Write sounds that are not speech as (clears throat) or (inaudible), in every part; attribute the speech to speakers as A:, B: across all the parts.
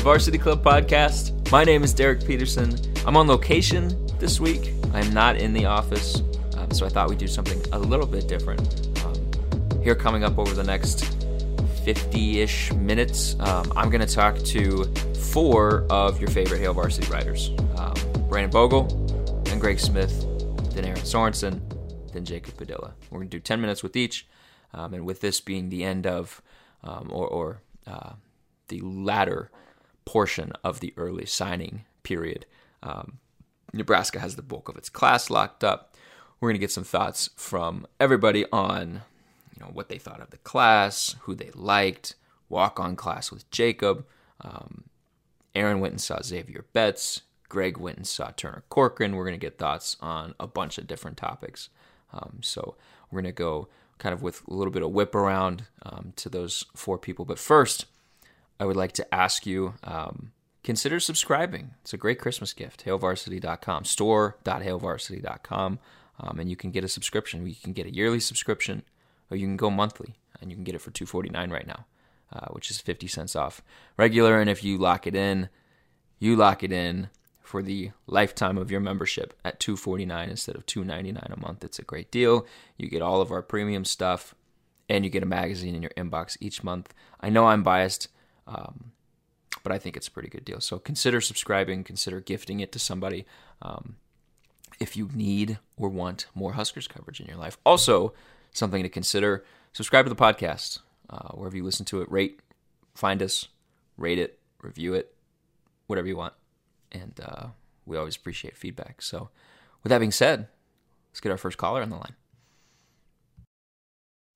A: Varsity Club podcast. My name is Derek Peterson. I'm on location this week. I'm not in the office, um, so I thought we'd do something a little bit different. Um, here, coming up over the next 50 ish minutes, um, I'm going to talk to four of your favorite Hail Varsity writers um, Brandon Vogel, then Greg Smith, then Erin Sorensen, then Jacob Padilla. We're going to do 10 minutes with each, um, and with this being the end of, um, or, or uh, the latter portion of the early signing period. Um, Nebraska has the bulk of its class locked up. We're going to get some thoughts from everybody on, you know, what they thought of the class, who they liked, walk on class with Jacob. Um, Erin went and saw Xavier Betts. Greg went and saw Turner Corcoran. We're going to get thoughts on a bunch of different topics. Um, so we're going to go kind of with a little bit of whip around um, to those four people. But first, I would like to ask you um, consider subscribing. It's a great Christmas gift. HailVarsity.com, store.hailvarsity.com. Um, and you can get a subscription. You can get a yearly subscription, or you can go monthly, and you can get it for two forty nine right now, uh, which is fifty cents off regular. And if you lock it in, you lock it in for the lifetime of your membership at two forty nine instead of two ninety nine a month. It's a great deal. You get all of our premium stuff, and you get a magazine in your inbox each month. I know I'm biased. Um, but I think it's a pretty good deal. So consider subscribing, consider gifting it to somebody um, if you need or want more Huskers coverage in your life. Also, something to consider subscribe to the podcast. Uh, wherever you listen to it, rate, find us, rate it, review it, whatever you want. And uh, we always appreciate feedback. So, with that being said, let's get our first caller on the line.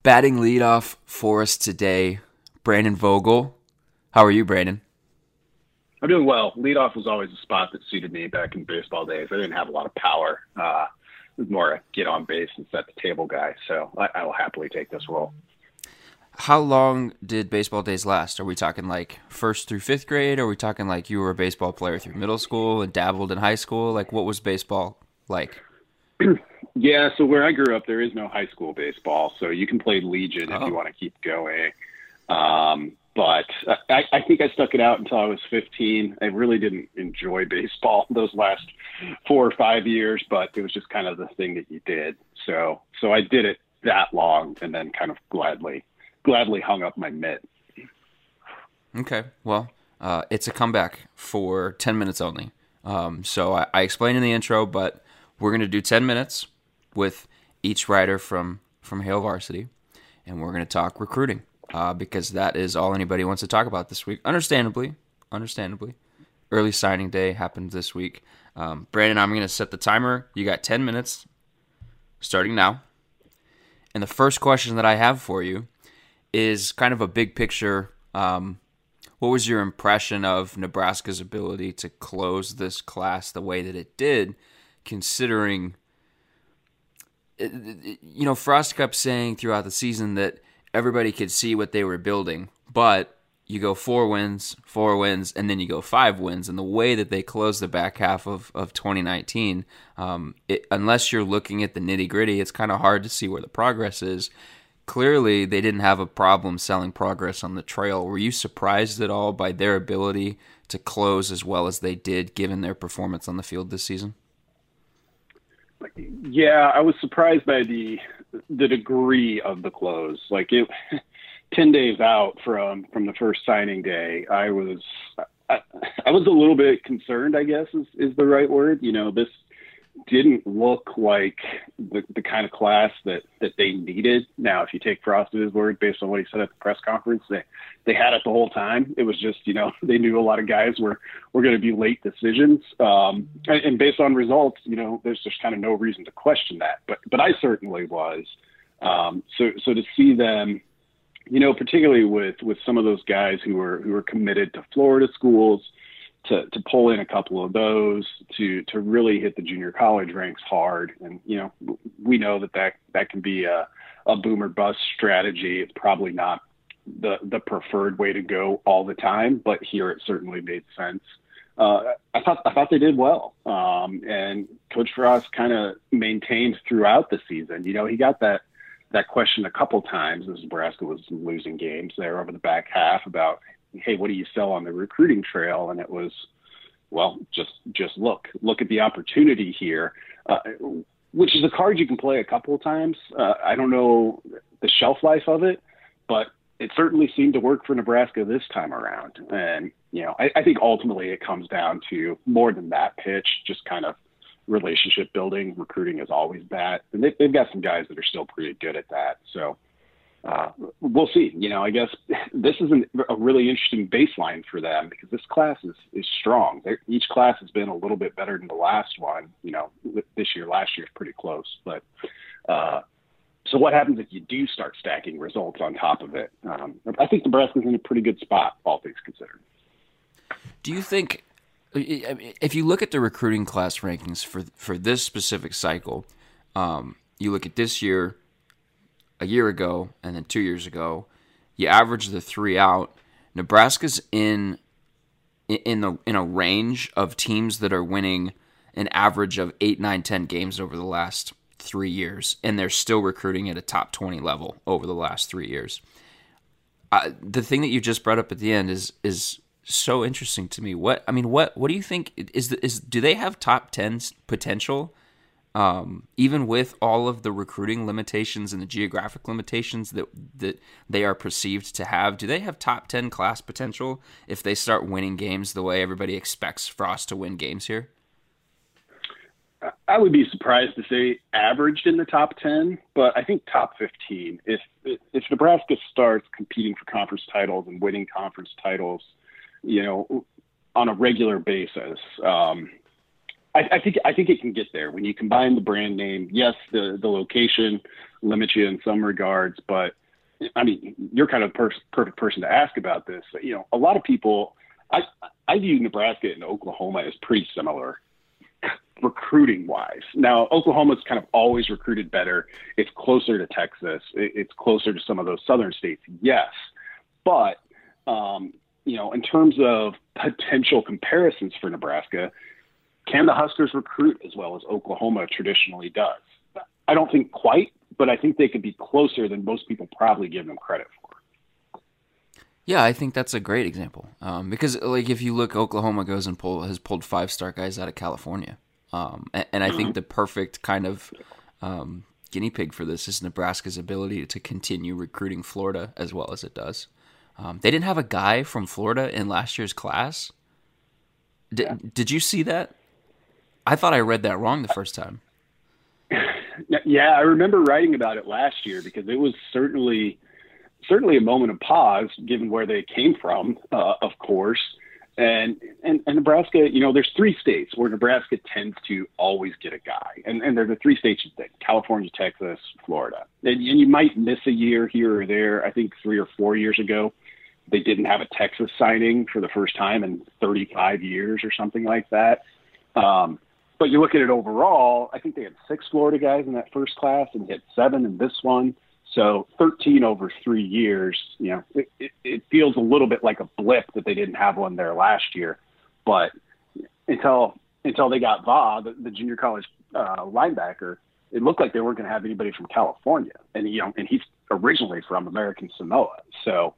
A: Batting leadoff for us today, Brandon Vogel. How are you, Brandon?
B: I'm doing well. Leadoff was always a spot that suited me back in baseball days. I didn't have a lot of power. Uh, it was more a get on base and set the table guy. So I, I will happily take this role.
A: How long did baseball days last? Are we talking like first through fifth grade? Are we talking like you were a baseball player through middle school and dabbled in high school? Like, what was baseball like? (clears throat)
B: yeah, so where I grew up, there is no high school baseball. So you can play Legion oh. if you want to keep going. Um, but I, I think I stuck it out until I was 15. I really didn't enjoy baseball (laughs) those last four or five years, but it was just kind of the thing that you did. So, so I did it that long, and then kind of gladly, gladly hung up my mitt.
A: Okay, well, uh, it's a comeback for 10 minutes only. Um, so I, I explained in the intro, but we're going to do 10 minutes with each writer from from Hail Varsity, and we're going to talk recruiting uh, because that is all anybody wants to talk about this week. Understandably, understandably, early signing day happened this week. Um, Brandon, I'm going to set the timer. You got 10 minutes starting now. And the first question that I have for you is kind of a big picture. Um, what was your impression of Nebraska's ability to close this class the way that it did, considering, you know, Frost kept saying throughout the season that everybody could see what they were building. But you go four wins, four wins, and then you go five wins. And the way that they closed the back half of, of 2019, um, it, unless you're looking at the nitty gritty, it's kind of hard to see where the progress is. Clearly, they didn't have a problem selling progress on the trail. Were you surprised at all by their ability to close as well as they did, given their performance on the field this season?
B: Yeah, I was surprised by the the degree of the close. Like it, (laughs) ten days out from from the first signing day, I was. I, I was a little bit concerned, I guess is, is the right word. You know, this didn't look like the, the kind of class that, that they needed. Now, if you take Frost at his word based on what he said at the press conference, they, they had it the whole time. It was just, you know, (laughs) they knew a lot of guys were, were going to be late decisions. Um, and, and based on results, you know, there's just kind of no reason to question that. But, but I certainly was. Um, so, so to see them, you know, particularly with, with some of those guys who were, who were committed to Florida schools, to, to pull in a couple of those to to really hit the junior college ranks hard. And you know we know that that, that can be a, a boomer bust strategy. It's probably not the the preferred way to go all the time but here it certainly made sense. Uh, I thought I thought they did well. Um, and coach Frost kind of maintained throughout the season. You know he got that that question a couple times. As Nebraska was losing games there over the back half about hey, what do you sell on the recruiting trail? And it was, well, just just look, look at the opportunity here, uh, which is a card you can play a couple of times. Uh, I don't know the shelf life of it, but it certainly seemed to work for Nebraska this time around. And you know, I, I think ultimately it comes down to more than that pitch, just kind of relationship building. Recruiting is always that, and they, they've got some guys that are still pretty good at that. So uh, we'll see. You know, I guess this is an, a really interesting baseline for them because this class is is strong. They're, each class has been a little bit better than the last one. You know, this year, last year is pretty close. But uh, so, what happens if you do start stacking results on top of it? Um, I think Nebraska's in a pretty good spot, all things considered.
A: Do you think, if you look at the recruiting class rankings for for this specific cycle, um, you look at this year a year ago and then two years ago, you average the three out. Nebraska's in in the in a range of teams that are winning an average of eight, nine, ten games over the last three years, and they're still recruiting at a top twenty level over the last three years. Uh, the thing that you just brought up at the end is is so interesting to me. What I mean, what what do you think is the, is do they have top ten potential um, even with all of the recruiting limitations and the geographic limitations that that they are perceived to have, do they have top ten class potential if they start winning games the way everybody expects Frost to win games here?
B: I would be surprised to say averaged in the top ten, but I think top fifteen. If if Nebraska starts competing for conference titles and winning conference titles, you know, on a regular basis, um, I, I, think I think it can get there when you combine the brand name. Yes, the the location limits you in some regards, but I mean, you're kind of per- perfect person to ask about this. You know, a lot of people, I I view Nebraska and Oklahoma as pretty similar recruiting wise. Now, Oklahoma's kind of always recruited better. It's closer to Texas. It's closer to some of those southern states. Yes, but um, you know, in terms of potential comparisons for Nebraska, can the Huskers recruit as well as Oklahoma traditionally does? I don't think quite, but I think they could be closer than most people probably give them credit for.
A: Yeah, I think that's a great example um, because, like, if you look, Oklahoma goes and pull has pulled five star guys out of California, um, and, and, I think the perfect kind of um, guinea pig for this is Nebraska's ability to continue recruiting Florida as well as it does. Um, they didn't have a guy from Florida in last year's class. Did, yeah. did you see that? I thought I read that wrong the first time.
B: Yeah, I remember writing about it last year because it was certainly certainly a moment of pause given where they came from, uh, of course. And, and and Nebraska, you know, there's three states where Nebraska tends to always get a guy, and and they're the three states you think: California, Texas, Florida. And, and you might miss a year here or there. I think three or four years ago, they didn't have a Texas signing for the first time in 35 years or something like that. Um, but you look at it overall, I think they had six Florida guys in that first class and hit seven in this one. So 13 over three years, you know, it, it, it feels a little bit like a blip that they didn't have one there last year. But until until they got Va, the, the junior college uh, linebacker, it looked like they weren't going to have anybody from California, and you know, and he's originally from American Samoa. So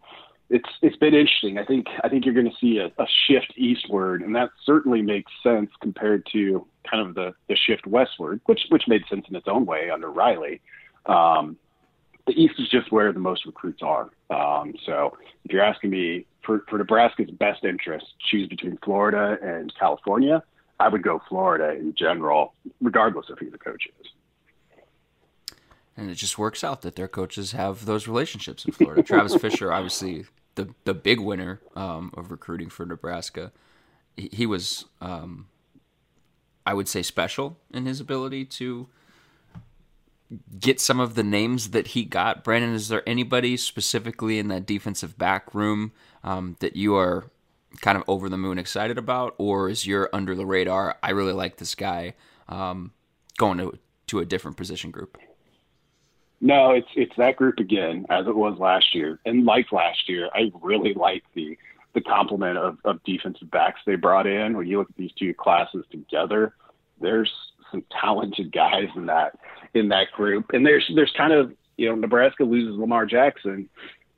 B: it's it's been interesting. I think I think you're going to see a, a shift eastward, and that certainly makes sense compared to kind of the the shift westward, which which made sense in its own way under Riley. Um, the East is just where the most recruits are. Um, so if you're asking me for, for Nebraska's best interest, choose between Florida and California. I would go Florida in general, regardless of who the coach is.
A: And it just works out that their coaches have those relationships in Florida. Travis (laughs) Fisher, obviously the the big winner um, of recruiting for Nebraska. He, he was, um, I would say, special in his ability to get some of the names that he got. Brandon, is there anybody specifically in that defensive back room um, that you are kind of over the moon excited about, or is your under the radar? I really like this guy um, going to to a different position group.
B: No, it's it's that group again, as it was last year. And like last year, I really like the the complement of, of defensive backs they brought in. When you look at these two classes together, there's some talented guys in that in that group. And there's there's kind of you know Nebraska loses Lamar Jackson,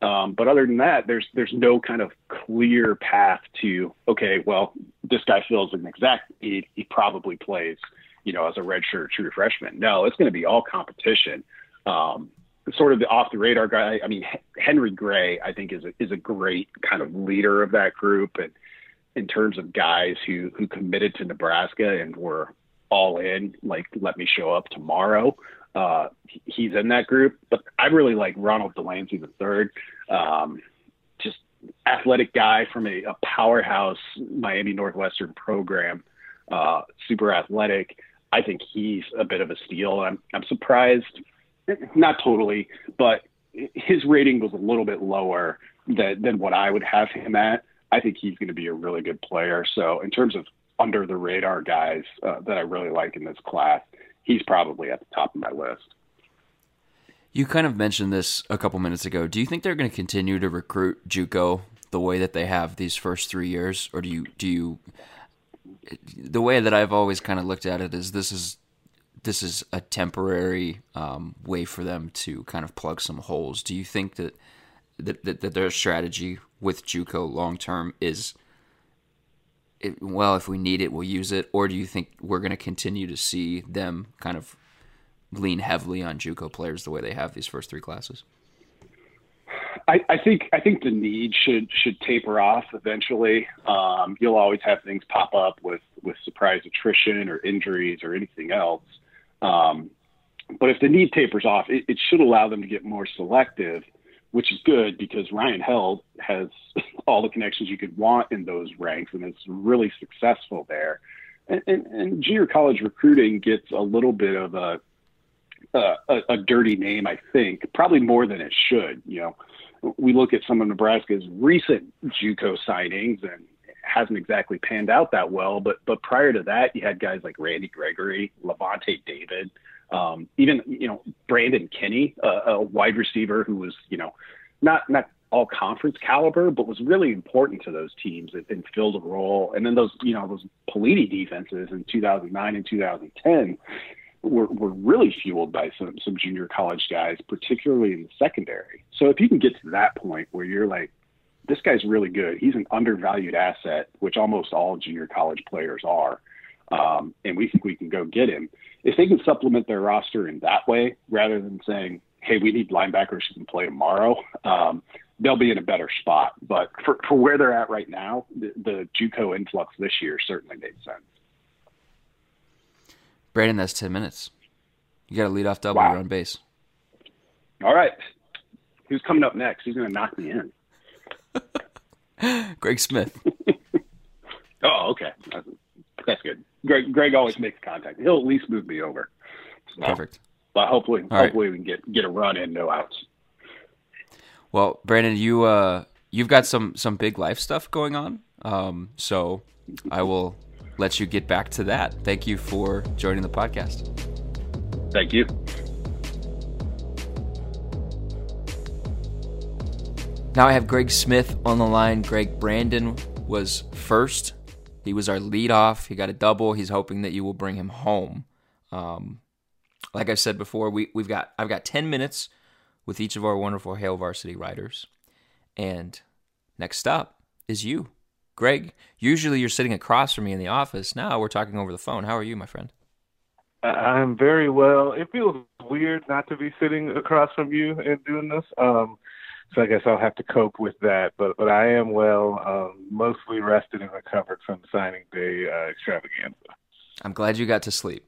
B: um, but other than that, there's there's no kind of clear path to okay, well this guy fills an exact need. He probably plays you know as a redshirt true freshman. No, it's going to be all competition. Um, sort of the off the radar guy. I mean, Henry Gray, I think is a, is a great kind of leader of that group, and in terms of guys who who committed to Nebraska and were all in, like let me show up tomorrow. Uh, he's in that group, but I really like Ronald Delancey the third. Um, just athletic guy from a, a powerhouse Miami Northwestern program, uh, super athletic. I think he's a bit of a steal. I'm I'm surprised not totally, but his rating was a little bit lower than, than what I would have him at. I think he's going to be a really good player. So in terms of under the radar guys uh, that I really like in this class, he's probably at the top of my list.
A: You kind of mentioned this a couple minutes ago. Do you think they're going to continue to recruit JUCO the way that they have these first three years, or do you do you? The way that I've always kind of looked at it is this is this is a temporary um, way for them to kind of plug some holes. Do you think that that, that, that their strategy with JUCO long term is it, well, if we need it, we'll use it, or do you think we're going to continue to see them kind of lean heavily on JUCO players the way they have these first three classes?
B: I, I think I think the need should should taper off eventually. Um, you'll always have things pop up with with surprise attrition or injuries or anything else. Um, but if the need tapers off, it, it should allow them to get more selective, which is good because Ryan Held has (laughs) all the connections you could want in those ranks and is really successful there. And, and, and junior college recruiting gets a little bit of a, a, a dirty name, I think, probably more than it should. You know, we look at some of Nebraska's recent JUCO signings and hasn't exactly panned out that well. But but prior to that, you had guys like Randy Gregory, Lavonte David, um, even you know Brandon Kinnie, a, a wide receiver who was you know not not all conference caliber, but was really important to those teams and, and filled a role. And then those you know those Pelini defenses in 2009 and 2010 were, were really fueled by some some junior college guys, particularly in the secondary. So if you can get to that point where you're like, this guy's really good. He's an undervalued asset, which almost all junior college players are. Um, and we think we can go get him. If they can supplement their roster in that way, rather than saying, hey, we need linebackers who can play tomorrow, um, they'll be in a better spot. But for, for where they're at right now, the, the JUCO influx this year certainly made sense.
A: Brandon, that's 10 minutes. You got to lead off double wow. on base.
B: All right. Who's coming up next? Who's going to knock me in? (laughs)
A: Greg Smith. (laughs)
B: oh, okay. That's good. Greg, Greg always makes contact. He'll at least move me over.
A: So, Perfect.
B: But hopefully, All hopefully right. we can get get a run in, no outs.
A: Well, Brandon, you uh, you've got some some big life stuff going on. Um, so I will let you get back to that. Thank you for joining the podcast.
B: Thank you.
A: Now I have Greg Smith on the line. Greg Brandon was first. He was our lead off. He got a double. He's hoping that you will bring him home. Um, like I said before, we, we've got I've got ten minutes with each of our wonderful Hail Varsity writers. And next up is you. Greg, usually you're sitting across from me in the office. Now we're talking over the phone. How are you, my friend?
C: I'm very well. It feels weird not to be sitting across from you and doing this. Um, so I guess I'll have to cope with that. But but I am well, um, mostly rested and recovered from signing day uh, extravaganza.
A: I'm glad you got to sleep.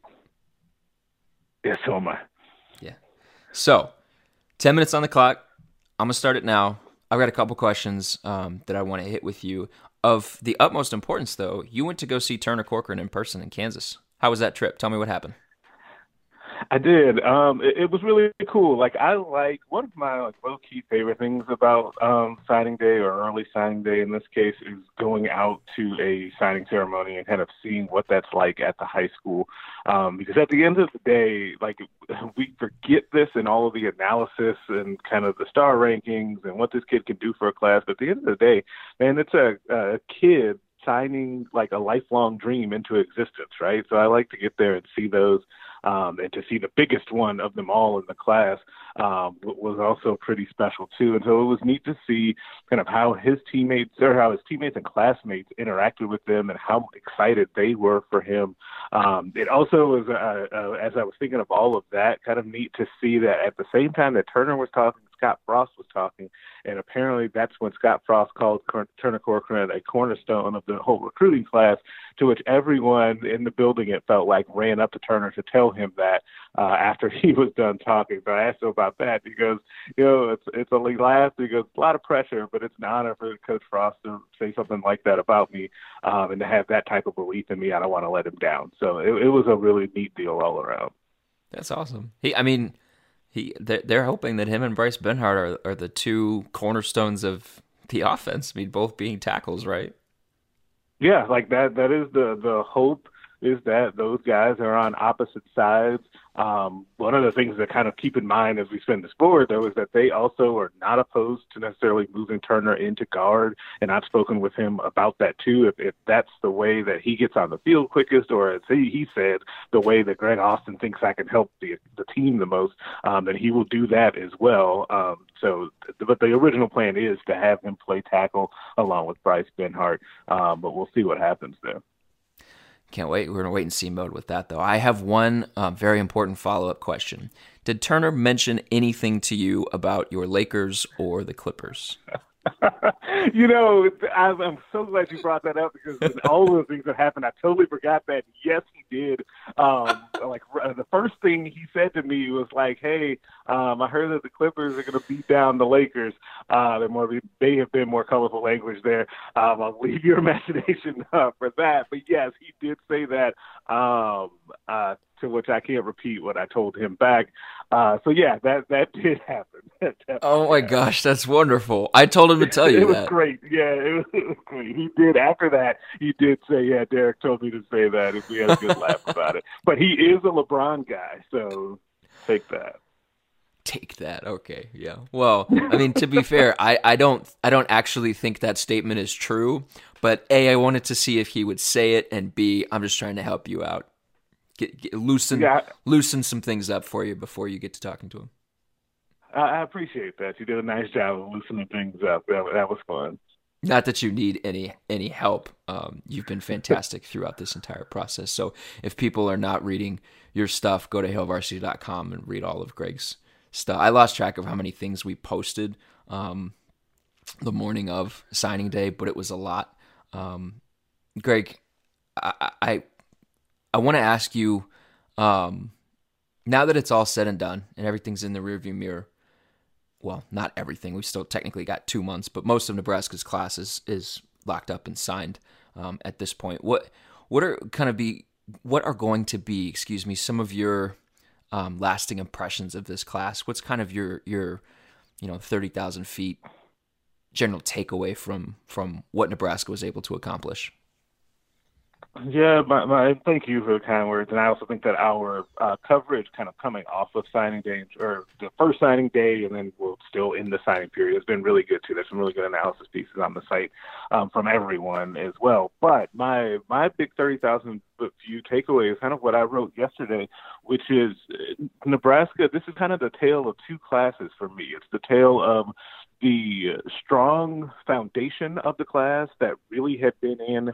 C: Yes, so am I.
A: Yeah. So, ten minutes on the clock. I'm gonna start it now. I've got a couple questions um, that I want to hit with you. Of the utmost importance, though, you went to go see Turner Corcoran in person in Kansas. How was that trip? Tell me what happened.
C: I did. Um, it, it was really cool. Like I like one of my like low key favorite things about um, signing day or early signing day in this case is going out to a signing ceremony and kind of seeing what that's like at the high school. Um, because at the end of the day, like (laughs) we forget this and all of the analysis and kind of the star rankings and what this kid can do for a class. But at the end of the day, man, it's a, a kid signing like a lifelong dream into existence, right? So I like to get there and see those um, and to see the biggest one of them all in the class um, was also pretty special too. And so it was neat to see kind of how his teammates or how his teammates and classmates interacted with them and how excited they were for him. Um, it also was, uh, uh, as I was thinking of all of that, kind of neat to see that at the same time that Turner was talking Scott Frost was talking, and apparently that's when Scott Frost called Turner Corcoran a cornerstone of the whole recruiting class, to which everyone in the building it felt like ran up to Turner to tell him that uh, after (laughs) he was done talking. So I asked him about that. He goes, you know, it's it's a last. He goes, a lot of pressure, but it's an honor for Coach Frost to say something like that about me, um, and to have that type of belief in me. I don't want to let him down. So it, it was a really neat deal all around.
A: That's awesome. He, I mean, he they're hoping that him and Bryce Benhart are, are the two cornerstones of the (laughs) offense. I mean, both being tackles, right?
C: Yeah, like that. That is the the hope is that those guys are on opposite sides um, one of the things to kind of keep in mind as we spin this board, though, is that they also are not opposed to necessarily moving Turner into guard. And I've spoken with him about that too. If, if that's the way that he gets on the field quickest, or as he, he said, the way that Greg Austin thinks I can help the the team the most, um, then he will do that as well. Um, so, but the original plan is to have him play tackle along with Bryce Benhart. Um, but we'll see what happens there.
A: Can't wait. We're in wait and see mode with that, though. I have one uh, very important follow up question. Did Turner mention anything to you about your Lakers or the Clippers? (laughs) (laughs)
C: you know, I'm so glad you brought that up because all of the things that happened, I totally forgot that. Yes, he did. Um, like the first thing he said to me was like, "Hey, um, I heard that the Clippers are going to beat down the Lakers." Uh, there more may have been more colorful language there. Um, I'll leave your (laughs) imagination uh, for that. But yes, he did say that. Um, uh, to which I can't repeat what I told him back. Uh, so yeah, that that (laughs) did happen. (laughs)
A: oh my happened. gosh, that's wonderful! I told him to tell you (laughs)
C: it was
A: that.
C: great. Yeah, it was, it was, great. He did after that. He did say, "Yeah, Derek told me to say that." If we had a good laugh about it, but he is a LeBron guy, so take that.
A: Take that. Okay. Yeah. Well, I mean, to be fair, I, I don't I don't actually think that statement is true. But a, I wanted to see if he would say it, and b, I'm just trying to help you out get, get loosen yeah. loosen some things up for you before you get to talking to him.
C: I appreciate that. You did a nice job of loosening things up. That, that was fun.
A: Not that you need any any help. Um, you've been fantastic (laughs) throughout this entire process. So if people are not reading your stuff, go to hailvarsity.com and read all of Greg's stuff. I lost track of how many things we posted um, the morning of signing day, but it was a lot. Um, Greg, I, I I want to ask you um, now that it's all said and done and everything's in the rearview mirror. Well, not everything. We've still technically got two months, but most of Nebraska's class is, is locked up and signed um, at this point. What what are kind of be what are going to be, excuse me, some of your um, lasting impressions of this class? What's kind of your your you know thirty thousand feet general takeaway from from what Nebraska was able to accomplish?
C: Yeah, my, my, thank you for the kind words. And I also think that our uh, coverage kind of coming off of signing day, or the first signing day, and then we're still in the signing period, has been really good too. There's some really good analysis pieces on the site um, from everyone as well. But my my big 30,000 foot view few takeaways, kind of what I wrote yesterday, which is Nebraska. This is kind of the tale of two classes for me. It's the tale of the strong foundation of the class that really had been in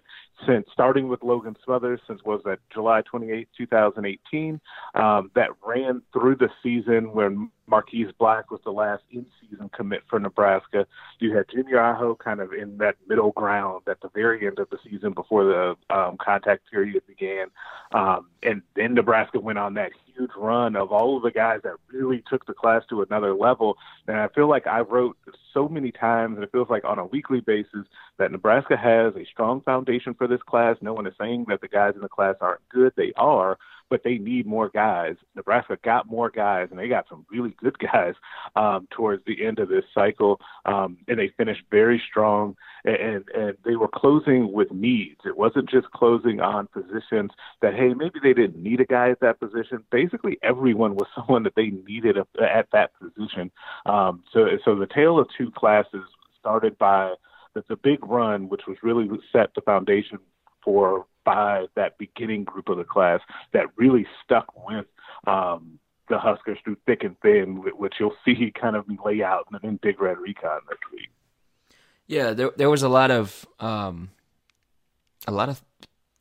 C: since starting with Logan Smothers since was that July 28, 2018, um, that ran through the season when Marquis Black was the last in-season commit for Nebraska. You had Junior Aho kind of in that middle ground at the very end of the season before the um, contact period began, um, and then Nebraska went on that huge run of all of the guys that really took the class to another level. And I feel like I wrote so many times, and it feels like on a weekly basis, that Nebraska has a strong foundation for this class. No one is saying that the guys in the class aren't good; they are but they need more guys. Nebraska got more guys, and they got some really good guys um, towards the end of this cycle, um, and they finished very strong. And and they were closing with needs. It wasn't just closing on positions that hey maybe they didn't need a guy at that position. Basically, everyone was (laughs) someone that they needed at that position. Um, so so the tale of two classes started by the, the big run, which was really set the foundation for by that beginning group of the class that really stuck with um, the Huskers through thick and thin, which you'll (laughs) see kind of lay out in, in Big Red Recon next week.
A: Yeah, there there was a lot of um, a lot of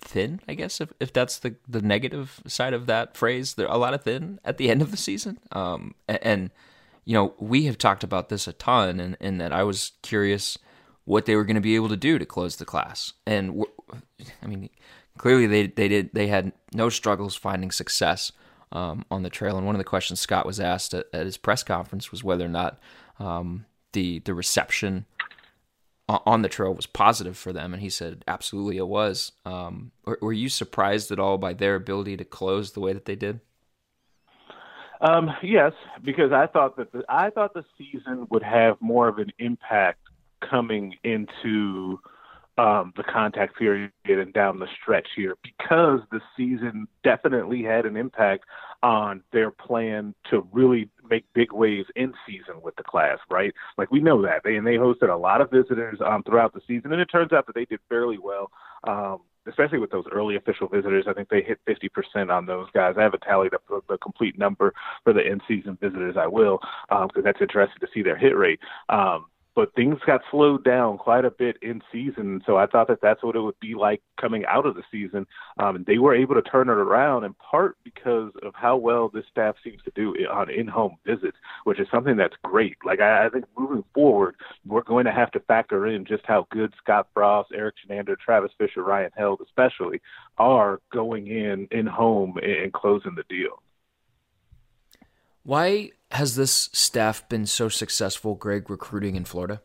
A: thin, I guess, if if that's the the negative side of that phrase. There a lot of thin at the end of the season, um, and, and you know we have talked about this a ton, and, and that I was curious what they were going to be able to do to close the class, and I mean clearly they they did they had no struggles finding success um, on the trail. And one of the questions Scott was asked at, at his press conference was whether or not um, the the reception on the trail was positive for them, and he said absolutely it was. Um, were, you surprised at all by their ability to close the way that they did?
C: Um, yes, because I thought that the, I thought the season would have more of an impact coming into um, the contact period and down the stretch here because the season definitely had an impact on their plan to really make big waves in season with the class, right? Like we know that they and they hosted a lot of visitors um, throughout the season, and it turns out that they did fairly well. Um, especially with those early official visitors. I think they hit 50% on those guys. I haven't tallied up the, the complete number for the in-season visitors. I will, because um, that's interesting to see their hit rate. Um, but things got slowed down quite a bit in season. So I thought that that's what it would be like coming out of the season. Um, they were able to turn it around in part because of how well this staff seems to do on in-home visits, which is something that's great. Like I, I think moving forward, we're going to have to factor in just how good Scott Frost, Erik Chinander, Travis Fisher, Ryan Held, especially, are going in in home and closing the deal.
A: Why has this staff been so successful, Greg, recruiting in Florida?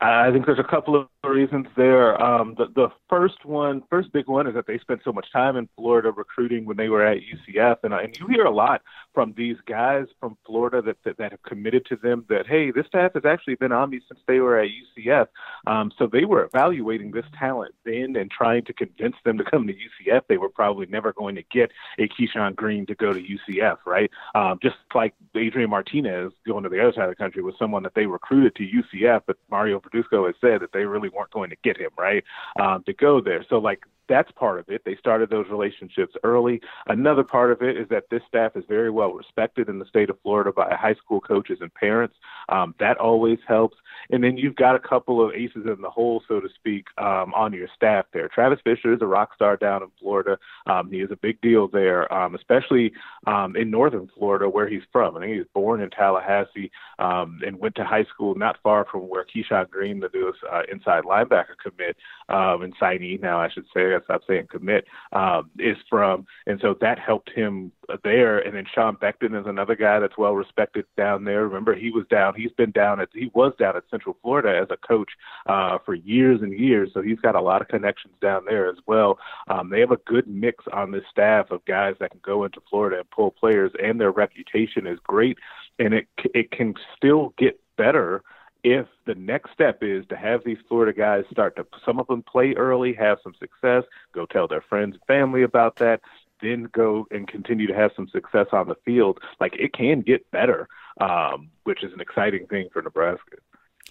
C: I think there's a couple of reasons there. Um, the, the first one, first big one, is that they spent so much time in Florida recruiting when they were at UCF, and, and you hear a lot from these guys from Florida that, that that have committed to them that hey, this staff has actually been on me since they were at UCF. Um, so they were evaluating this talent then and trying to convince them to come to UCF. They were probably never going to get a Keyshawn Greene to go to UCF, right? Um, just like Adrian Martinez going to the other side of the country was someone that they recruited to UCF, but Mario Verduzco has said that they really weren't going to get him right um, to go there. So like that's part of it. They started those relationships early. Another part of it is that this staff is very well respected in the state of Florida by high school coaches and parents. Um, that always helps. And then you've got a couple of aces in the hole, so to speak, um, on your staff there. Travis Fisher is a rock star down in Florida. Um, he is a big deal there, um, especially um, in northern Florida, where he's from. I think he was born in Tallahassee um, and went to high school not far from where Keyshawn Greene, the newest uh, inside linebacker commit um, and signee now, I should say, I stopped saying commit, um, is from. And so that helped him there. And then Sean Beckton is another guy that's well respected down there. Remember, he was down. He's been down at he was down at Central Florida as a coach uh, for years and years. So he's got a lot of connections down there as well. Um, they have a good mix on this staff of guys that can go into Florida and pull players, and their reputation is great. And it it can still get better if the next step is to have these Florida guys start to some of them play early, have some success, go tell their friends and family about that, then go and continue to have some success on the field, like it can get better, um, which is an exciting thing for Nebraska.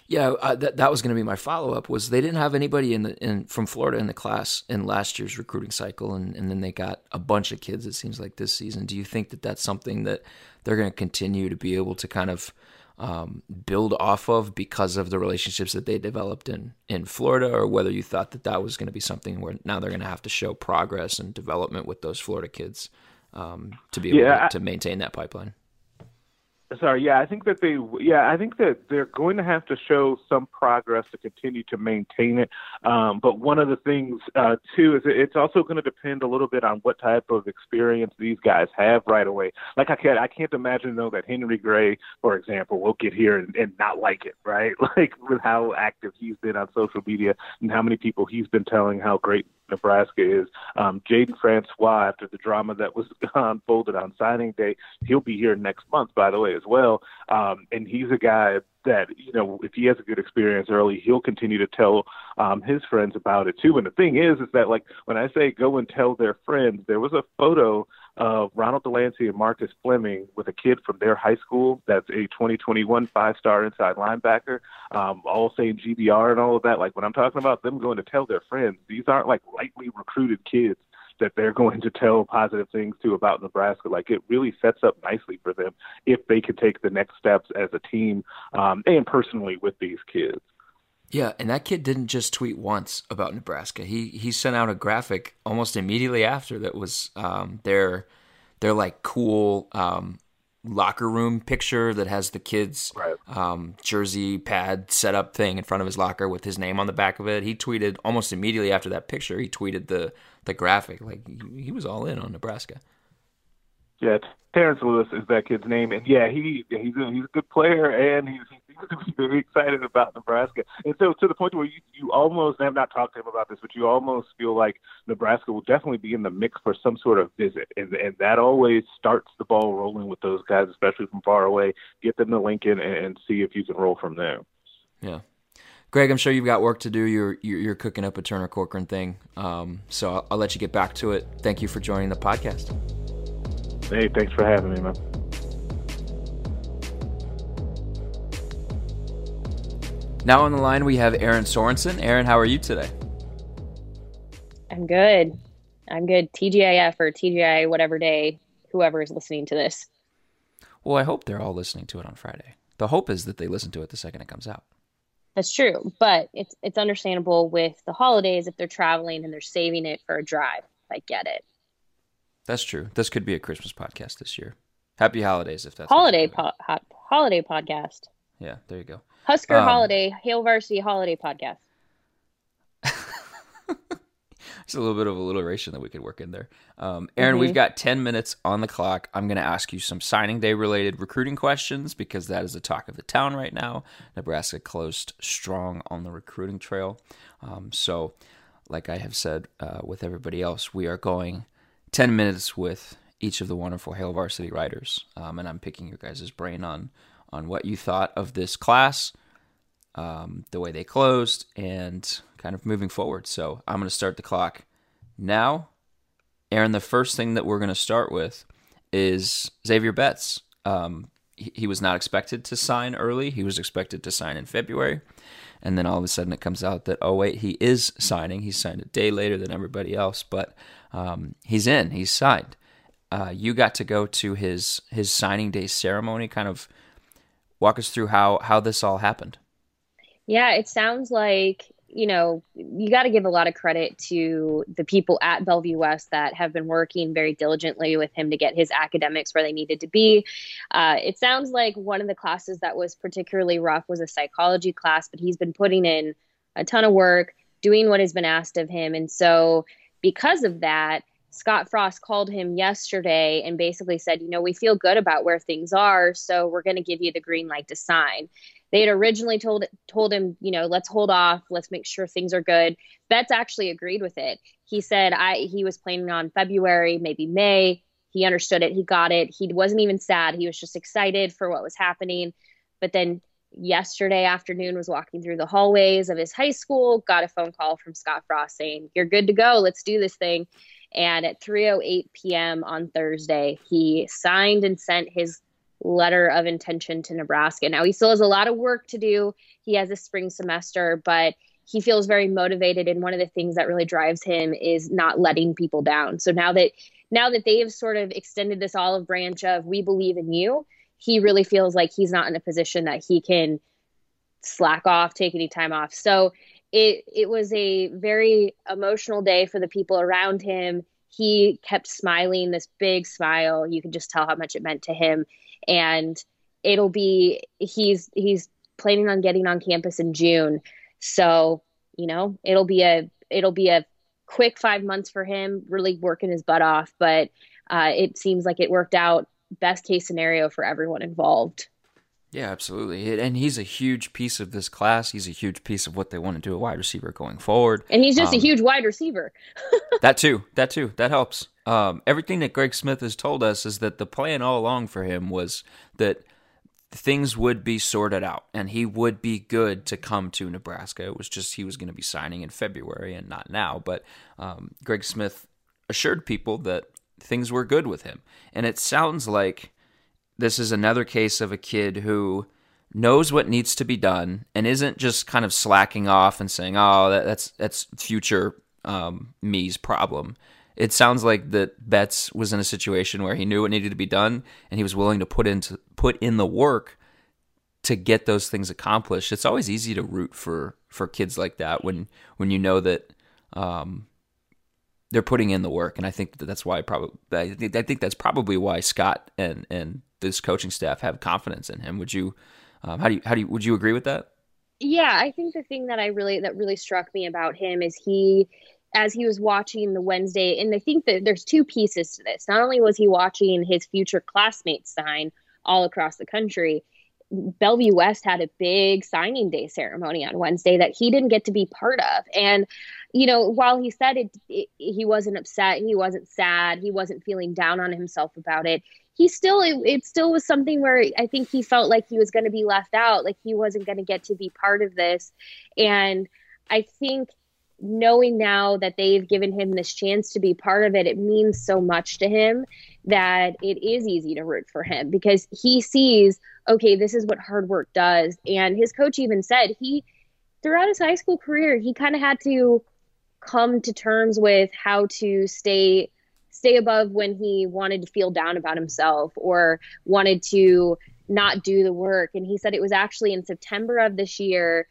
A: Yeah, uh, that that was going to be my follow up. Was they didn't have anybody in the in from Florida in the class in last year's recruiting cycle, and and then they got a bunch of kids. It seems like this season. Do you think that that's something that they're going to continue to be able to kind of um, build off of because of the relationships that they developed in in Florida, or whether you thought that that was going to be something where now they're going to have to show progress and development with those Florida kids um, to be able
C: yeah,
A: to, to, maintain that pipeline.
C: Sorry, yeah, I think that they, yeah, I think that they're going to have to show some progress to continue to maintain it. Um, but one of the things uh, too is it's also going to depend a little bit on what type of experience these guys have right away. Like I can't, I can't imagine though that Henry Gray, for example, will get here and, and not like it, right? (laughs) Like with how active he's been on social media and how many people he's been telling how great Nebraska is. Um, Jaden Francois, after the drama that was (laughs) unfolded on signing day, he'll be here next month, by the way, as well. Um, and he's a guy that, you know, if he has a good experience early, he'll continue to tell um, his friends about it too. And the thing is, is that like when I say go and tell their friends, there was a photo of Ronald Delancey and Marcus Fleming with a kid from their high school that's a 2021 five-star inside linebacker, um, all saying GBR and all of that. Like when I'm talking about them going to tell their friends, these aren't like lightly recruited kids that they're (laughs) going to tell positive things to about Nebraska. Like it really sets up nicely for them if they can take the next steps as a team um, and personally with these kids.
A: Yeah, and that kid didn't just tweet once about Nebraska. He he sent out a graphic almost immediately after that was um, their their like cool um, locker room picture that has the kids
C: right.
A: um, jersey pad setup thing in front of his locker with his name on the back of it. He tweeted almost immediately after that picture. He tweeted the the graphic like he, he was all in on Nebraska.
C: Yeah, Terrence Lewis is that kid's name, and yeah, he he's a, he's a good player, and he's he seems to be (laughs) very excited about Nebraska. And so to the point where you you almost I have not talked to him about this, but you almost feel like Nebraska will definitely be in the mix for some sort of visit, and and that always starts the ball rolling with those guys, especially from far away. Get them to Lincoln and, and see if you can roll from there.
A: Yeah. Greg, I'm sure you've got work to do. You're you're, cooking up a Turner Corcoran thing, um, so I'll, I'll let you get back to it. Thank you for joining the podcast.
C: Hey, thanks for having me, man.
A: Now on the line, we have Erin Sorensen. Erin, how are you today?
D: I'm good. I'm good. TGIF or TGI, whatever day, whoever is listening to this.
A: Well, I hope they're all listening to it on Friday. The hope is that they listen to it the second it comes out.
D: That's true, but it's it's understandable with the holidays if they're traveling and they're saving it for a drive. I get it.
A: That's true. This could be a Christmas podcast this year. Happy holidays if that's
D: holiday po- ho- holiday podcast.
A: Yeah, there you go.
D: Husker um, holiday, Hail Varsity holiday podcast. (laughs)
A: It's a little bit of alliteration that we could work in there. Um, Erin, mm-hmm. we've got 10 minutes on the clock. I'm going to ask you some signing day related recruiting questions because that is the talk of the town right now. Nebraska closed strong on the recruiting trail. Um, so, like I have said uh, with everybody else, we are going 10 minutes with each of the wonderful Hail Varsity writers. Um, and I'm picking your guys' brain on, on what you thought of this class, um, the way they closed, and kind of moving forward. So I'm going to start the clock now. Erin, the first thing that we're going to start with is Xavier Betts. Um, he, he was not expected to sign early. He was expected to sign in February. And then all of a sudden it comes out that, oh, wait, he is signing. He signed a day later than everybody else. But um, he's in. He's signed. Uh, you got to go to his his signing day ceremony. Kind of walk us through how how this all happened.
D: Yeah, it sounds like you know you got to give a lot of credit to the people at Bellevue West that have been working very diligently with him to get his academics where they needed to be. Uh, it sounds like one of the classes that was particularly rough was a psychology class, but he's been putting in a ton of work, doing what has been asked of him, and so because of that, Scott Frost called him yesterday and basically said, you know, we feel good about where things are, so we're going to give you the green light to sign. They had originally told told him, you know, let's hold off, let's make sure things are good. Betts actually agreed with it. He said I he was planning on February, maybe May. He understood it, he got it. He wasn't even sad. He was just excited for what was happening. But then yesterday afternoon was walking through the hallways of his high school got a phone call from scott frost saying you're good to go let's do this thing and at 3:08 p.m. on Thursday he signed and sent his letter of intention to Nebraska now he still has a lot of work to do he has a spring semester but he feels very motivated and one of the things that really drives him is not letting people down so now that now that they have sort of extended this olive branch of we believe in you he really feels like he's not in a position that he can slack off, take any time off. So it it was a very emotional day for the people around him. He kept smiling, this big smile. You could just tell how much it meant to him. And it'll be he's he's planning on getting on campus in June. So, you know, it'll be a it'll be a quick five months for him, really working his butt off. But uh, it seems like it worked out best case scenario for everyone involved.
A: Yeah, absolutely. And he's a huge piece of this class. He's a huge piece of what they want to do a wide receiver going forward.
D: And he's just um, a huge wide receiver. (laughs)
A: that too. That too. That helps. Um, everything that Greg Smith has told us is that the plan all along for him was that things would be sorted out and he would be good to come to Nebraska. It was just he was going to be signing in February and not now. But um, Greg Smith assured people that things were good with him. And it sounds like this is another case of a kid who knows what needs to be done and isn't just kind of slacking off and saying, "Oh, that, that's that's future um, me's problem." It sounds like that Betts was in a situation where he knew what needed to be done and he was willing to put into put in the work to get those things accomplished. It's always easy to root for for kids like that when when you know that um, they're putting in the work, and I think that that's why probably I think, I think that's probably why Scott and and this coaching staff have confidence in him. Would you? Um, how do you how do you would you agree with that?
D: Yeah, I think the thing that I really that really struck me about him is he as he was watching the Wednesday, and I think that there's two pieces to this. Not only was he watching his future classmates sign all across the country, Bellevue West had a big signing day ceremony on Wednesday that he didn't get to be part of. And, you know, while he said it, it, he wasn't upset, he wasn't sad, he wasn't feeling down on himself about it. He still, it, it still was something where I think he felt like he was going to be left out, like he wasn't going to get to be part of this. And I think knowing now that they've given him this chance to be part of it, it means so much to him that it is easy to root for him because he sees, okay, this is what hard work does. And his coach even said he, throughout his high school career, he kind of had to come to terms with how to stay stay above when he wanted to feel down about himself or wanted to not do the work and he said it was actually in September of this year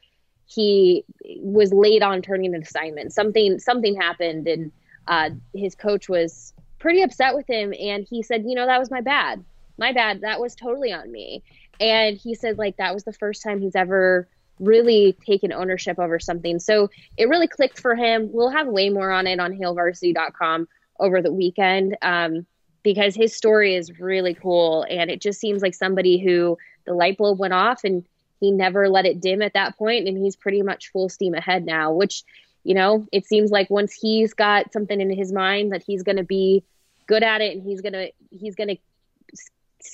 D: he was late on turning an assignment. Something something happened, and uh, his coach was pretty upset with him. And he said, "You know, that was my bad. My bad. That was totally on me." And he said, like that was the first time he's ever really taken ownership over something. So it really clicked for him. We'll have way more on it on HailVarsity.com over the weekend um, because his story is really cool, and it just seems like somebody who the light bulb went off and he never let it dim at that point and he's pretty much full steam ahead now which you know it seems like once he's got something in his mind that he's going to be good at it and he's going to he's going to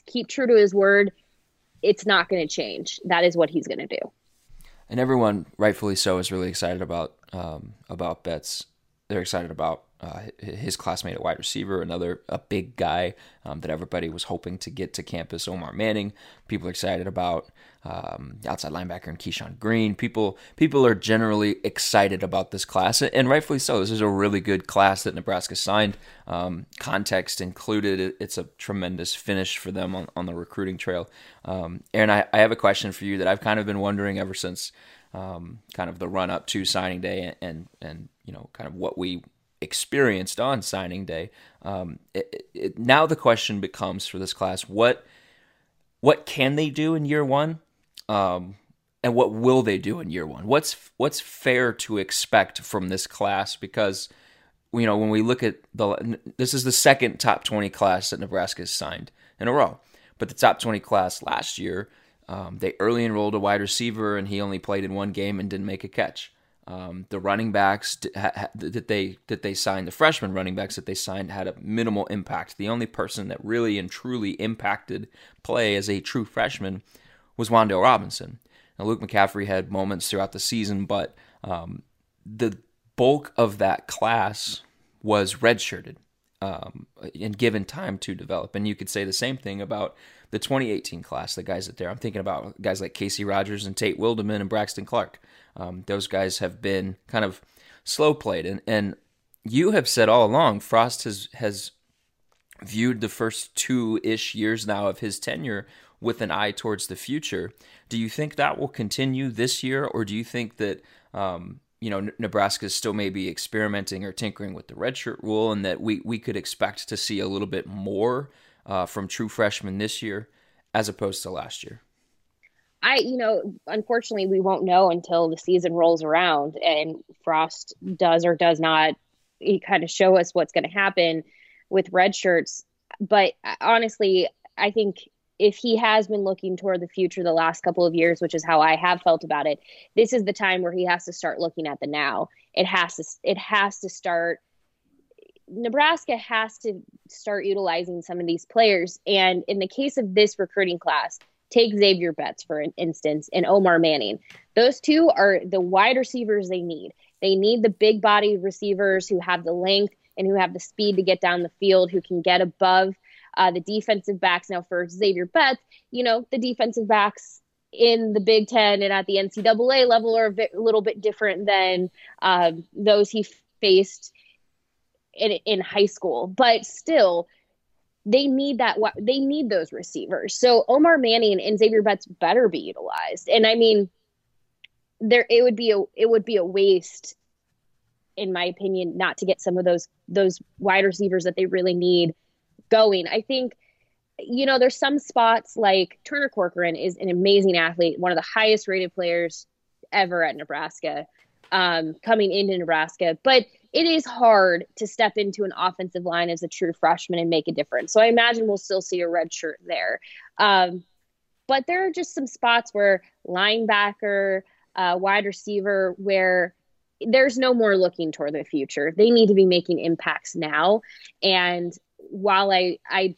D: keep true to his word it's not going to change. That is what he's going to do.
A: And everyone rightfully so is really excited about um, about Betts they're excited about uh, his classmate at wide receiver, another a big guy um, that everybody was hoping to get to campus, Omar Manning. People are excited about um, outside linebacker and Keyshawn Greene. People people are generally excited about this class, and rightfully so. This is a really good class that Nebraska signed. Um, context included, it's a tremendous finish for them on, on the recruiting trail. Um, Erin, I, I have a question for you that I've kind of been wondering ever since um, kind of the run up to signing day and, and, you know kind of what we experienced on signing day. Um, it, it, now the question becomes for this class: what what can they do in year one, um, and what will they do in year one? What's what's fair to expect from this class? Because you know when we look at the this is the second top twenty class that Nebraska has signed in a row, but the top twenty class last year. Um, they early enrolled a wide receiver, and he only played in one game and didn't make a catch. Um, the running backs that they that they signed, the freshman running backs that they signed, had a minimal impact. The only person that really and truly impacted play as a true freshman was Wan'Dale Robinson. Now, Luke McCaffrey had moments throughout the season, but um, the bulk of that class was redshirted um, and given time to develop. And you could say the same thing about the 2018 class, the guys that there. I'm thinking about guys like Casey Rogers and Tate Wildeman and Braxton Clark. Um, those guys have been kind of slow played, and and you have said all along Frost has has viewed the first two ish years now of his tenure with an eye towards the future. Do you think that will continue this year, or do you think that um, you know Nebraska is still maybe experimenting or tinkering with the redshirt rule, and that we we could expect to see a little bit more uh, from true freshmen this year?
E: as opposed to last year?
D: I, you know, unfortunately, we won't know until the season rolls around and Frost does or does not He kind of show us what's going to happen with red shirts. But honestly, I think if he has been looking toward the future the last couple of years, which is how I have felt about it, this is the time where he has to start looking at the now. It has to it has to start Nebraska has to start utilizing some of these players. And in the case of this recruiting class, take Xavier Betts for an instance and Omar Manning. Those two are the wide receivers they need. They need the big body receivers who have the length and who have the speed to get down the field, who can get above uh, the defensive backs. Now, for Xavier Betts, you know, the defensive backs in the Big Ten and at the NCAA level are a little bit different than uh, those he faced in, in high school, but still, they need that. They need those receivers. So Omar Manning and Xavier Betts better be utilized. And I mean, there it would be a it would be a waste, in my opinion, not to get some of those those wide receivers that they really need going. I think you know, there's some spots like Turner Corcoran is an amazing athlete, one of the highest rated players ever at Nebraska, um, coming into Nebraska. But it is hard to step into an offensive line as a true freshman and make a difference. So I imagine we'll still see a red shirt there. Um, but there are just some spots where linebacker, uh, wide receiver, where there's no more looking toward the future. They need to be making impacts now. And while I, I,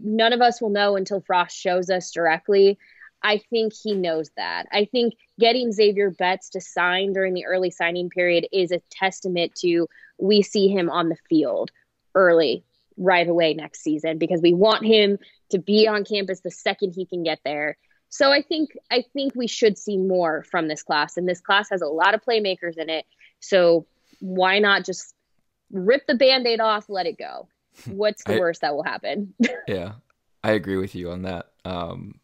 D: none of us will know until Frost shows us directly. I think he knows that. I think getting Xavier Betts to sign during the early signing period is a testament to we see him on the field early right away next season because we want him to be on campus the second he can get there. So I think I think we should see more from this class and this class has a lot of playmakers in it. So why not just rip the band-aid off, let it go. What's the I, worst that will happen? (laughs)
E: yeah. I agree with you on that. Um,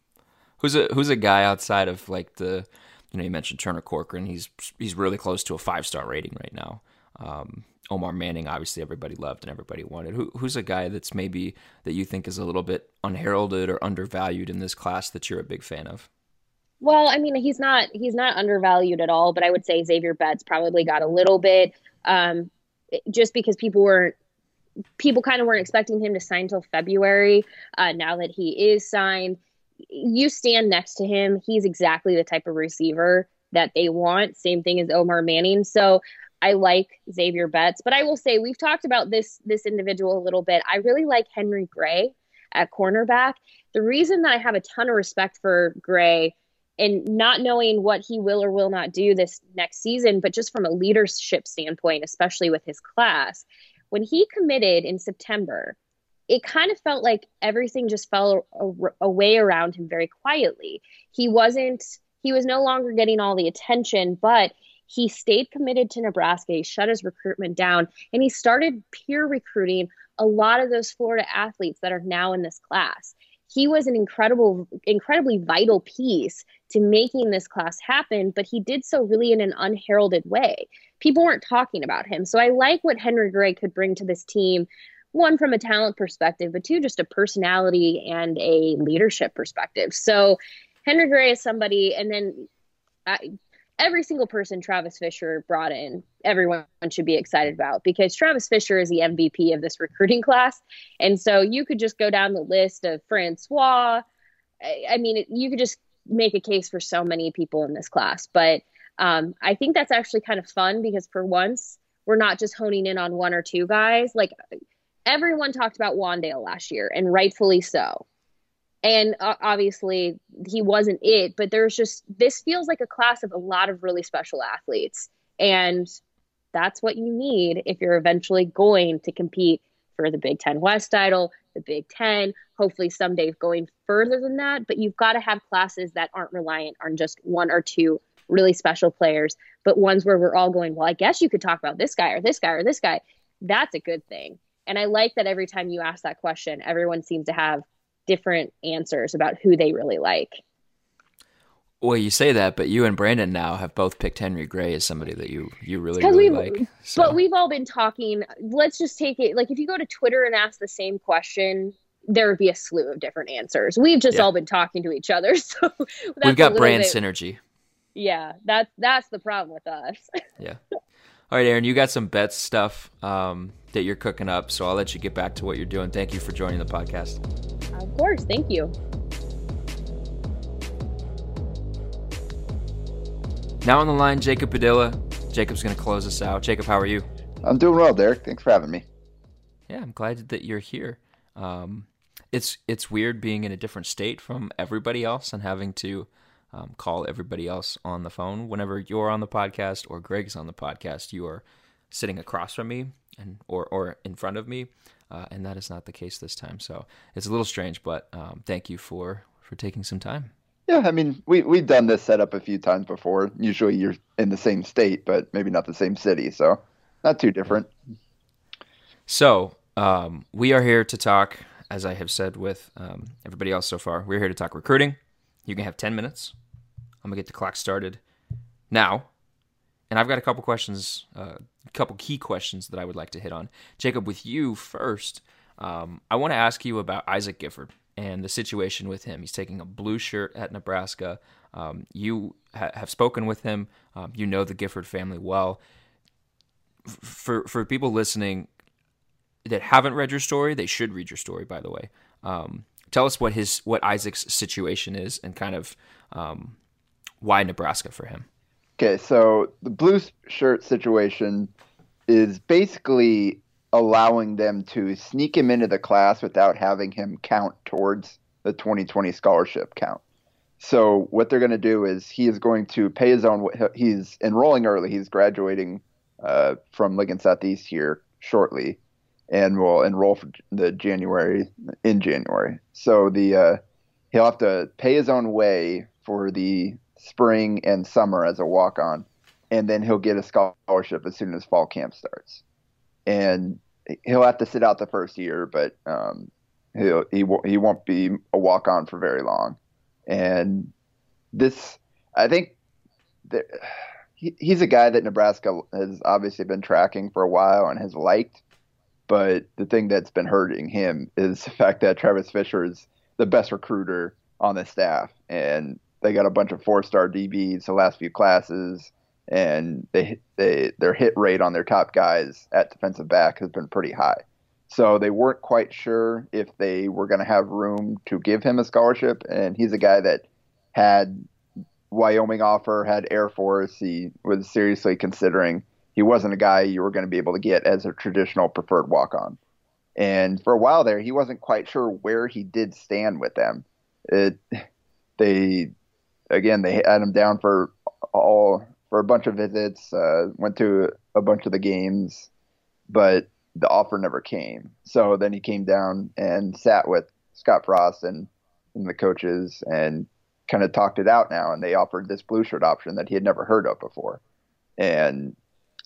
E: who's a who's a guy outside of like the you know you mentioned Turner Corcoran. He's he's really close to a five star rating right now. Um, Omar Manning, obviously everybody loved and everybody wanted. Who, who's a guy that's maybe that you think is a little bit unheralded or undervalued in this class that you're a big fan of?
D: Well, I mean, he's not he's not undervalued at all, but I would say Xavier Betts probably got a little bit um, just because people weren't people kind of weren't expecting him to sign till February. Uh, now that he is signed, you stand next to him. He's exactly the type of receiver that they want. Same thing as Omar Manning. So I like Xavier Betts, but I will say we've talked about this this individual a little bit. I really like Henry Gray at cornerback. The reason that I have a ton of respect for Gray and not knowing what he will or will not do this next season, but just from a leadership standpoint, especially with his class, when he committed in September, it kind of felt like everything just fell away around him very quietly. He wasn't, he was no longer getting all the attention, but he stayed committed to Nebraska. He shut his recruitment down and he started peer recruiting a lot of those Florida athletes that are now in this class. He was an incredible, incredibly vital piece to making this class happen, but he did so really in an unheralded way. People weren't talking about him. So I like what Henry Gray could bring to this team one from a talent perspective, but two, just a personality and a leadership perspective. So Henry Gray is somebody, and then I, every single person Travis Fisher brought in, everyone should be excited about because Travis Fisher is the MVP of this recruiting (laughs) class. And so you could just go down the list of Francois. I, mean, you could just make a case for so many people in this class. But um, I think that's actually kind of fun because for once, we're not just honing in on one or two guys. Like everyone talked about Wan'Dale last year, and rightfully so. And uh, obviously, he wasn't it, but there's just this feels like a class of a lot of really special athletes. And that's what you need if you're eventually going to compete for the Big Ten West title, the Big Ten, hopefully someday going further than that. But you've got to have classes that aren't reliant on just one or two really special players, but ones where we're all going, well, I guess you could talk about this guy or this guy or this guy. That's a good thing. And I like that every time you ask that question, everyone seems to have different answers about who they really like.
E: Well, you say that, but you and Brandon now have both picked Henry Gray as somebody that you you really, really like.
D: So. But we've all been talking. Let's just take it like if you go to Twitter and ask the same question there would be a slew of different answers. We've just yeah. all been talking to each other, (laughs) so
A: we've got brand bit, synergy.
D: Yeah, that's that's the problem with us. (laughs)
A: yeah. All right, Erin, you got some Betts stuff um, that you're cooking up, so I'll let you get back to what you're doing. Thank you for joining the podcast.
D: Of course, thank you.
A: Now on the line, Jacob Padilla. Jacob's going to close us out. Jacob, how are you?
F: I'm doing well, Derek. Thanks for having me.
A: Yeah, I'm glad that you're here. Um, it's it's weird being in a different state from everybody else and having to um, call everybody else on the phone. Whenever you're on the podcast or Greg's on the podcast, you are sitting across from me and or or in front of me, uh, and that is not the case this time. So it's a little strange, but um, thank you for for taking some time.
F: Yeah, I mean, we we've done this setup a few times before. Usually, you're in the same state, but maybe not the same city, so not too different.
A: So um, we are here to talk, as I have said with um, everybody else so far. We're here to talk recruiting. You can have ten minutes. I'm gonna get the clock started now, and I've got a couple questions, uh, a couple key questions that I would like to hit on. Jacob, with you first, um, I want to ask you about Isaac Gifford and the situation with him. He's taking a blue shirt at Nebraska. Um, you ha- have spoken with him. Um, you know the Gifford family well. F- for for people listening that haven't read your story, they should read your story. By the way, um, tell us what his what Isaac's situation is and kind of um, why Nebraska for him?
F: Okay, so the blue shirt situation is basically allowing them to sneak him into the class without having him count towards the 2020 scholarship count. So what they're going to do is he is going to pay his own. He's enrolling early. He's graduating uh, from Lincoln Southeast here shortly, and will enroll for the January in January. So the uh, he'll have to pay his own way for the spring and summer as a walk on, and then he'll get a scholarship as soon as fall camp starts. And he'll have to sit out the first year, but um, he'll he won't he won't be a walk on for very long. And this, I think, that he, he's a guy that Nebraska has obviously been tracking for a while and has liked. But the thing that's been hurting him is the fact that Travis Fisher is the best recruiter on the staff, and they got a bunch of four star DBs the last few classes, and they they their hit rate on their top guys at defensive back has been pretty high. So they weren't quite sure if they were going to have room to give him a scholarship, and he's a guy that had Wyoming offer, had Air Force. He was seriously considering. He wasn't a guy you were going to be able to get as a traditional preferred walk on. And for a while there, he wasn't quite sure where he did stand with them. It, they again, they had him down for all for a bunch of visits. Uh, went to a bunch of the games, but the offer never came. So then he came down and sat with Scott Frost and, and the coaches and kind of talked it out now. And they offered this blue shirt option that he had never heard of before, and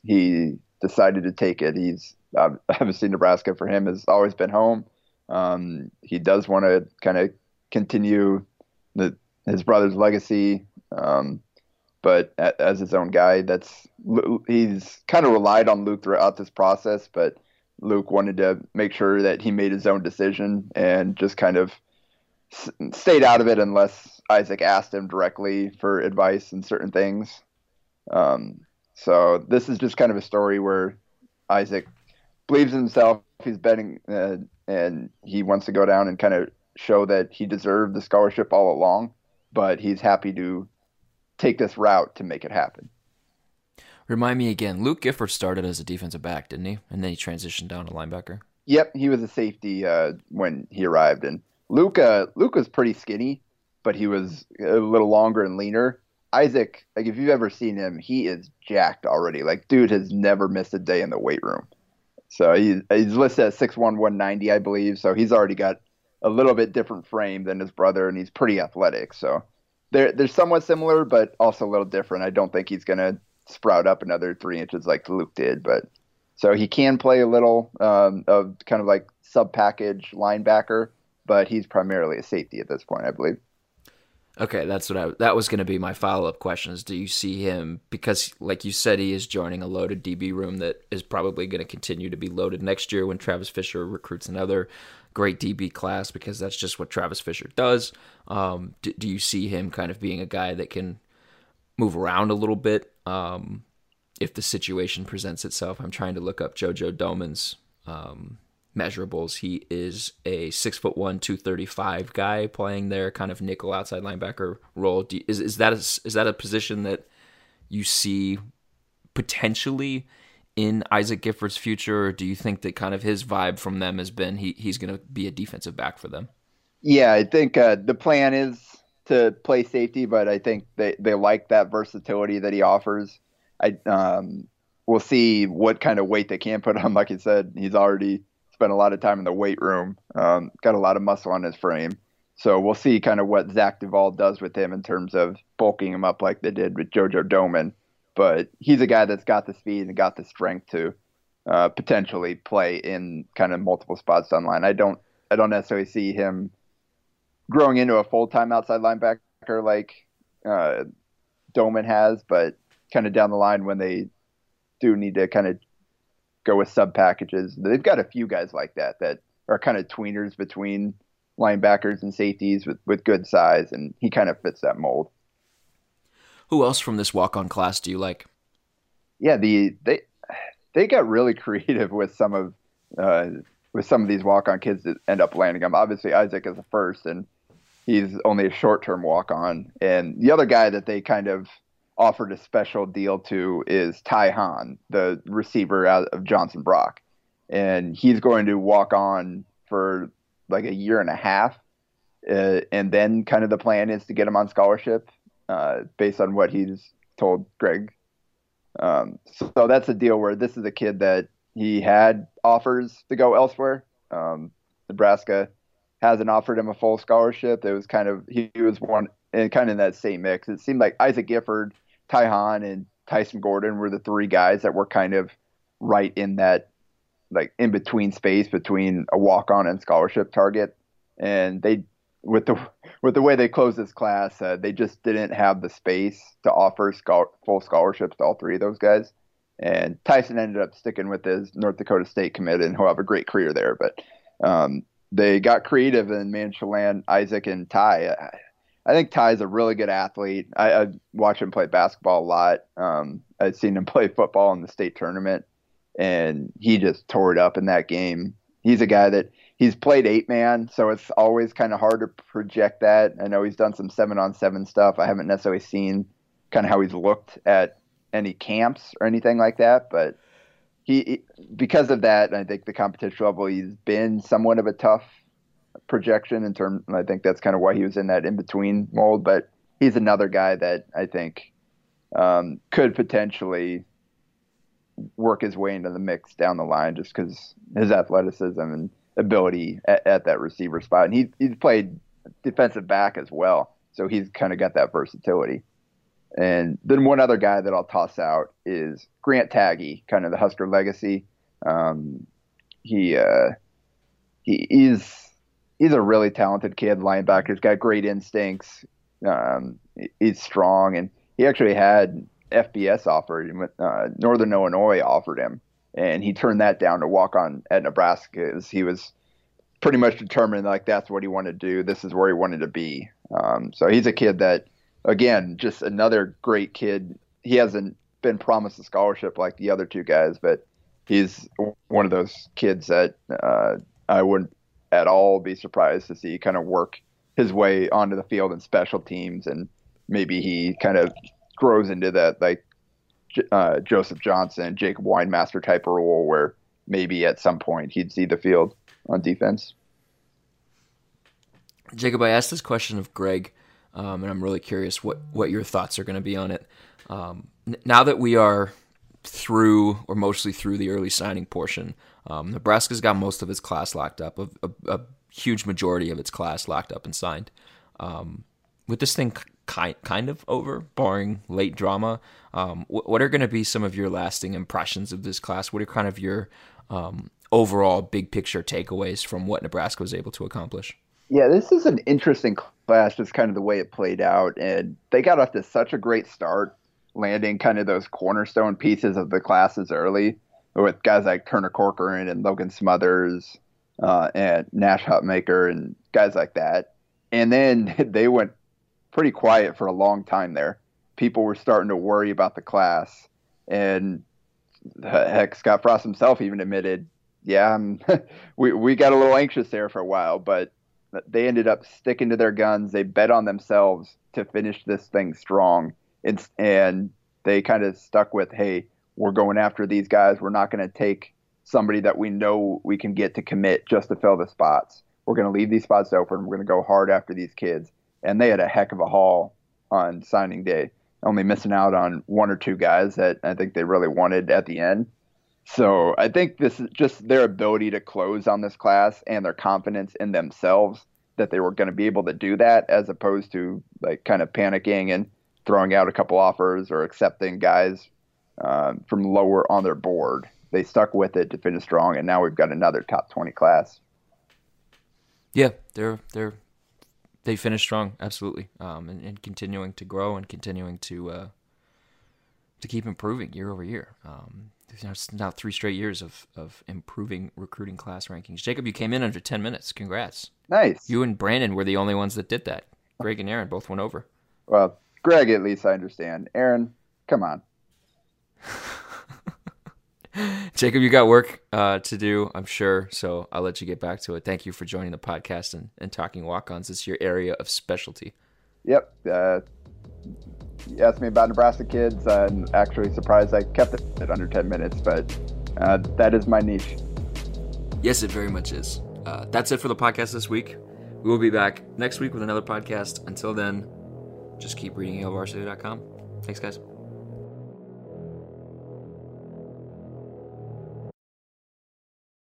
F: he decided to take it. He's (laughs) obviously Nebraska for him has always been home. Um, he does want to kind of continue the his brother's legacy. Um, but as his own guy, that's he's kind of relied on Luke throughout this process. But Luke wanted to make sure that he made his own decision and just kind of stayed out of it unless Isaac asked him directly for advice and certain things. Um, so this is just kind of a story where Isaac believes in himself. He's betting, uh, and he wants to go down and kind of show that he deserved the scholarship all along but he's happy to take this route to make it happen.
A: Remind me again, Luke Gifford started as a defensive back, didn't he? And then he transitioned down to linebacker.
F: Yep, he was a safety uh, when he arrived, and Luke uh, Luke was pretty skinny, but he was a little longer and leaner. Isaac, like if you've ever seen him, he is jacked already. Like dude has never missed a day in the weight room. So he's he's listed at 6'1", 190, I believe. So he's already got a little bit different frame than his brother, and he's pretty athletic. So they're they're somewhat similar, but also a little different. I don't think he's gonna sprout up another three inches like Luke did, but so he can play a little um, of kind of like sub package linebacker, but he's primarily a safety at this point, I believe.
A: Okay, that's what I that was going to be my follow up question is do you see him because like you said he is joining a loaded DB room that is probably going to continue to be loaded next year when Travis Fisher recruits another great DB class because that's just what Travis Fisher does. Um, do, do, you see him kind of being a guy that can move around a little bit um, if the situation presents itself? I'm trying to look up JoJo Domann's um, measurables. He is a six foot one, two thirty five guy playing their kind of nickel outside linebacker role. You, is is that a, is that a position that you see potentially in Isaac Gifford's future, or do you think that kind of his vibe from them has been he he's going to be a defensive back for them?
F: Yeah, I think uh, the plan is to play safety, but I think they, they like that versatility that he offers. I um, we'll see what kind of weight they can put on. (laughs) Like you said, he's already spent a lot of time in the weight room, um, got a lot of muscle on his frame. So we'll see kind of what Zach Duval does with him in terms of bulking him up like they did with JoJo Domann but he's a guy that's got the speed and got the strength to uh, potentially play in kind of multiple spots on line. I don't I don't necessarily see him growing into a full time outside linebacker like uh, Domann has, but kind of down the line when they do need to kind of go with sub packages, they've got a few guys like that that are kind of tweeners between linebackers and safeties with, with good size, and he kind of fits that mold.
A: Who else from this walk on class do you like?
F: Yeah, the they they got really (laughs) creative with some of uh, with some of these walk on kids that end up landing them. Obviously, Isaac is the first, and he's only a short term walk on. And the other guy that they kind of offered a special deal to is Ty Hahn, the receiver out of Johnson Brock. And he's going to walk on for like a year and a half. Uh, and then kind of the plan is to get him on scholarship uh, based on what he's told Greg. Um, so, that's a deal where this is a kid that he had offers to go elsewhere. Um, Nebraska hasn't offered him a full scholarship. It was kind of he, was one and kind of in that same mix. It seemed like Isaac Gifford, Ty Hahn, and Tyson Gordon were the three guys that were kind of right in that like in between space between a walk on and scholarship target. And they with the with the way they closed this class, uh, they just didn't have the space to offer full scholarships to all three of those guys. And Tyson ended up sticking with his North Dakota State commit, and he'll have a great career there. But um, they got creative and managed to land Isaac and Ty. I, think Ty is a really good athlete. I, I watch him play basketball a lot. Um, I've seen him (laughs) play football in the state tournament, and he just tore it up in that game. He's a guy that he's played eight man, so it's always kind of hard to project that. I know he's done some seven on seven stuff. I haven't necessarily seen kind of how he's looked at any camps or anything like that, but he because of that, I think the competition level he's been somewhat of a tough projection in terms. And I think that's kind of why he was in that in between mold. But he's another guy that I think um, could potentially work his way into the mix down the line just because his athleticism and ability at, at that receiver spot. And he, he's played defensive back as well. So he's kind of got that versatility. And then one other guy that I'll toss out is Grant Tagge, kind of the Husker legacy. Um, he uh, he is he's a really talented kid, linebacker. He's got great instincts. Um, he's strong, and he actually had FBS offered him. Uh, Northern Illinois offered him, and he turned that down to walk on at Nebraska. As he was pretty much determined like that's what he wanted to do. This is where he wanted to be. Um, so he's a kid that, again, just another great kid. He hasn't been promised a scholarship like the other two guys, but he's one of those kids that uh, I wouldn't at all be surprised to see kind of work his way onto the field in special teams, and maybe he kind of grows into that like uh, Joseph Johnson, Jacob Weinmaster type role where maybe at some point he'd see the field on defense.
A: Jacob, I asked this question of Greg, um, and I'm really curious what, what your thoughts are going to be on it. Um, n- now that we are through, or mostly through the early signing portion, um, Nebraska's got most of its class locked up, a, a, a, huge majority of its class locked up and signed. Um, with this thing kind kind of over, barring late drama. Um, what, what, are going to be some of your lasting impressions of this class? What are kind of your um, overall big picture takeaways from what Nebraska was able to accomplish?
F: Yeah, this is an interesting class, just kind of the way it played out, and they got off to such a great start, landing kind of those cornerstone pieces of the classes early with guys like Turner Corcoran and Logan Smothers, uh, and Nash Hutmacher and guys like that. And then (laughs) they went pretty quiet for a long time there. People were starting to worry about the class, and heck, Scott Frost himself even admitted, "Yeah, (laughs) we we got a little anxious there for a while, but they ended up sticking to their guns. They bet on themselves to finish this thing strong, and, and they kind of stuck with, hey, we're going after these guys. We're not going to take somebody that we know we can get to commit just to fill the spots. We're going to leave these spots open. We're going to go hard after these kids. And they had a heck of a haul on signing day, only missing out on one or two guys that I think they really wanted at the end. So I think this is just their ability to close on this class and their confidence in themselves that they were going to be able to do that as opposed to like kind of panicking and throwing out a couple offers or accepting guys um, from lower on their board. They stuck with it to finish strong, and now we've got another top twenty class.
A: Yeah, they're they're they finished strong, absolutely, um, and, and, continuing to grow and continuing to uh, to keep improving year over year. Um, it's now three straight years of of improving recruiting class rankings. Jacob, you came in under ten minutes. Congrats!
F: Nice.
A: You and Brandon were the only ones that did that. Greg and Erin both went over.
F: Well, Greg, at least I understand. Erin, come on. (laughs) (laughs)
A: Jacob, you got work uh, to do, I'm sure. So I'll let you get back to it. Thank you for joining the podcast and, and talking walk ons. It's your area of specialty.
F: Yep. Uh, you asked me about Nebraska kids. I'm actually surprised I kept it at under 10 minutes, but uh, that is my niche.
A: Yes, it very much is. Uh, that's it for the podcast this week. We will be back next week with another podcast. Until then, just keep reading HailVarsity.com. Thanks, guys.